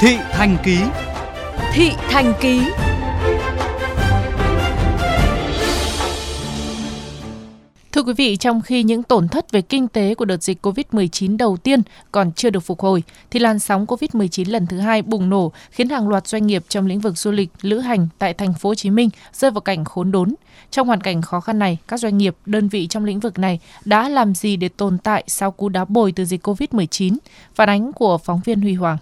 Thị Thành Ký Thị Thành Ký Thưa quý vị, trong khi những tổn thất về kinh tế của đợt dịch COVID-19 đầu tiên còn chưa được phục hồi, thì làn sóng COVID-19 lần thứ hai bùng nổ khiến hàng loạt doanh nghiệp trong lĩnh vực du lịch, lữ hành tại thành phố Hồ Chí Minh rơi vào cảnh khốn đốn. Trong hoàn cảnh khó khăn này, các doanh nghiệp, đơn vị trong lĩnh vực này đã làm gì để tồn tại sau cú đá bồi từ dịch COVID-19? Phản ánh của phóng viên Huy Hoàng.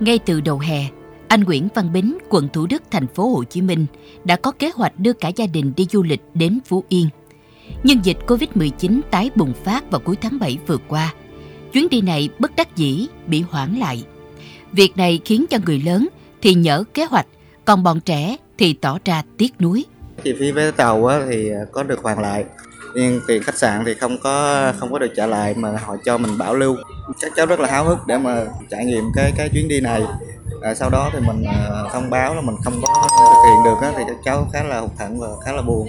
Ngay từ đầu hè, anh Nguyễn Văn Bính, quận Thủ Đức, thành phố Hồ Chí Minh đã có kế hoạch đưa cả gia đình đi du lịch đến Phú Yên. Nhưng dịch Covid-19 tái bùng phát vào cuối tháng 7 vừa qua. Chuyến đi này bất đắc dĩ bị hoãn lại. Việc này khiến cho người lớn thì nhỡ kế hoạch, còn bọn trẻ thì tỏ ra tiếc nuối. Chi phí vé tàu thì có được hoàn lại, nhưng tiền khách sạn thì không có không có được trả lại mà họ cho mình bảo lưu. Các cháu rất là háo hức để mà trải nghiệm cái cái chuyến đi này à, sau đó thì mình ờ, thông báo là mình không có thực hiện được á, thì cháu khá là hụt hẫng và khá là buồn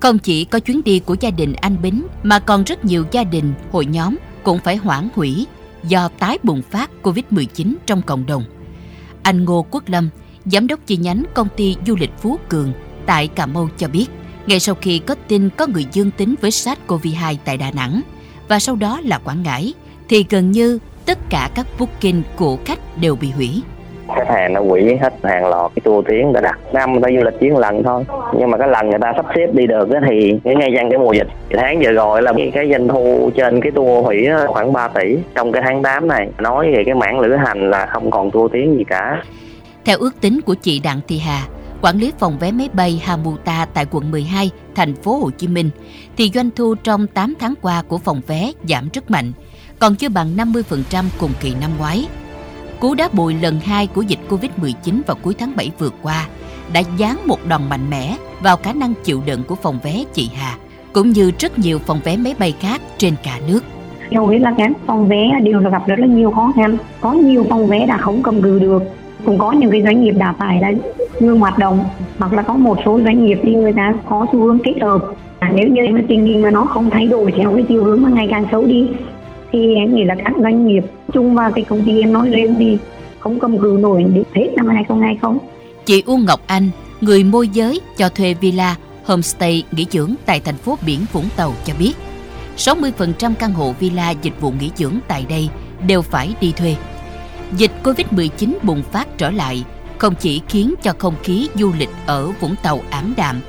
không chỉ có chuyến đi của gia đình anh Bính mà còn rất nhiều gia đình, hội nhóm cũng phải hoãn hủy do tái bùng phát Covid-19 trong cộng đồng. Anh Ngô Quốc Lâm, giám đốc chi nhánh công ty du lịch Phú Cường tại Cà Mau cho biết, ngay sau khi có tin có người dương tính với SARS-CoV-2 tại Đà Nẵng và sau đó là Quảng Ngãi, thì gần như tất cả các booking của khách đều bị hủy. Khách hàng nó quỷ hết hàng lọt cái tour tuyến đã đặt. Năm người ta du lịch chuyến lần thôi. Nhưng mà cái lần người ta sắp xếp đi được thì ngay dần cái mùa dịch tháng vừa rồi là cái doanh thu trên cái tour hủy khoảng 3 tỷ trong cái tháng 8 này. Nói về cái mảng lữ hành là không còn tour tuyến gì cả. Theo ước tính của chị Đặng Thị Hà quản lý phòng vé máy bay Hamuta tại quận 12, thành phố Hồ Chí Minh, thì doanh thu trong 8 tháng qua của phòng vé giảm rất mạnh, còn chưa bằng 50% cùng kỳ năm ngoái. Cú đá bùi lần 2 của dịch Covid-19 vào cuối tháng 7 vừa qua đã giáng một đòn mạnh mẽ vào khả năng chịu đựng của phòng vé chị Hà, cũng như rất nhiều phòng vé máy bay khác trên cả nước. Hầu hết là các phòng vé đều là gặp rất là nhiều khó khăn. Có nhiều phòng vé đã không cầm cự được. Cũng có những cái doanh nghiệp đã phải là ngưng hoạt động hoặc là có một số doanh nghiệp thì người ta có xu hướng kết hợp à, nếu như mà tình hình mà nó không thay đổi theo cái chiều hướng mà ngày càng xấu đi thì em nghĩ là các doanh nghiệp chung và cái công ty em nói riêng thì không cầm cự nổi đến hết năm 2020. Chị Uông Ngọc Anh, người môi giới cho thuê villa, homestay nghỉ dưỡng tại thành phố biển Vũng Tàu cho biết, 60% căn hộ villa dịch vụ nghỉ dưỡng tại đây đều phải đi thuê. Dịch Covid-19 bùng phát trở lại không chỉ khiến cho không khí du lịch ở Vũng Tàu ảm đạm,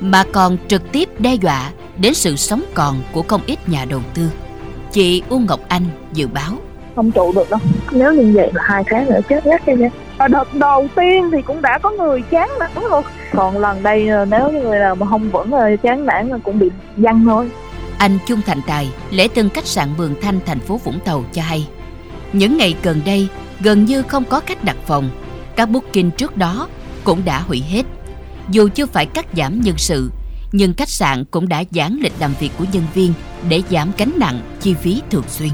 mà còn trực tiếp đe dọa đến sự sống còn của không ít nhà đầu tư. Chị Uông Ngọc Anh dự báo. Không trụ được đâu. Nếu như vậy là hai tháng nữa chết ngắt nha. Và đợt đầu tiên thì cũng đã có người chán nản rồi còn lần đây ờ, nếu như người nào mà không vẫn là chán nản là cũng bị văng thôi. Anh Chung Thành Tài, lễ tân khách sạn Mường Thanh, thành phố Vũng Tàu cho hay, những ngày gần đây gần như không có khách đặt phòng, các booking trước đó cũng đã hủy hết. Dù chưa phải cắt giảm nhân sự, nhưng khách sạn cũng đã giãn lịch làm việc của nhân viên để giảm gánh nặng chi phí thường xuyên.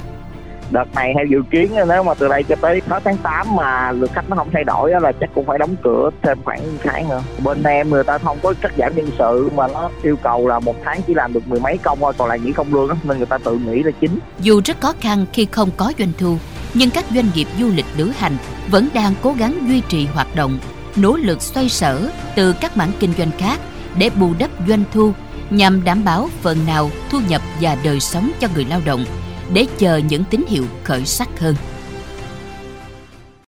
Đợt này theo dự kiến nếu mà từ đây cho tới hết tháng 8 mà lượt khách nó không thay đổi là chắc cũng phải đóng cửa thêm khoảng tháng nữa. Bên em người ta không có cắt giảm nhân sự mà nó yêu cầu là một tháng chỉ làm được mười mấy công thôi còn lại nghỉ không lương nên người ta tự nghĩ là chính. Dù rất khó khăn khi không có doanh thu nhưng các doanh nghiệp du lịch lữ hành vẫn đang cố gắng duy trì hoạt động, nỗ lực xoay sở từ các mảng kinh doanh khác để bù đắp doanh thu nhằm đảm bảo phần nào thu nhập và đời sống cho người lao động để chờ những tín hiệu khởi sắc hơn.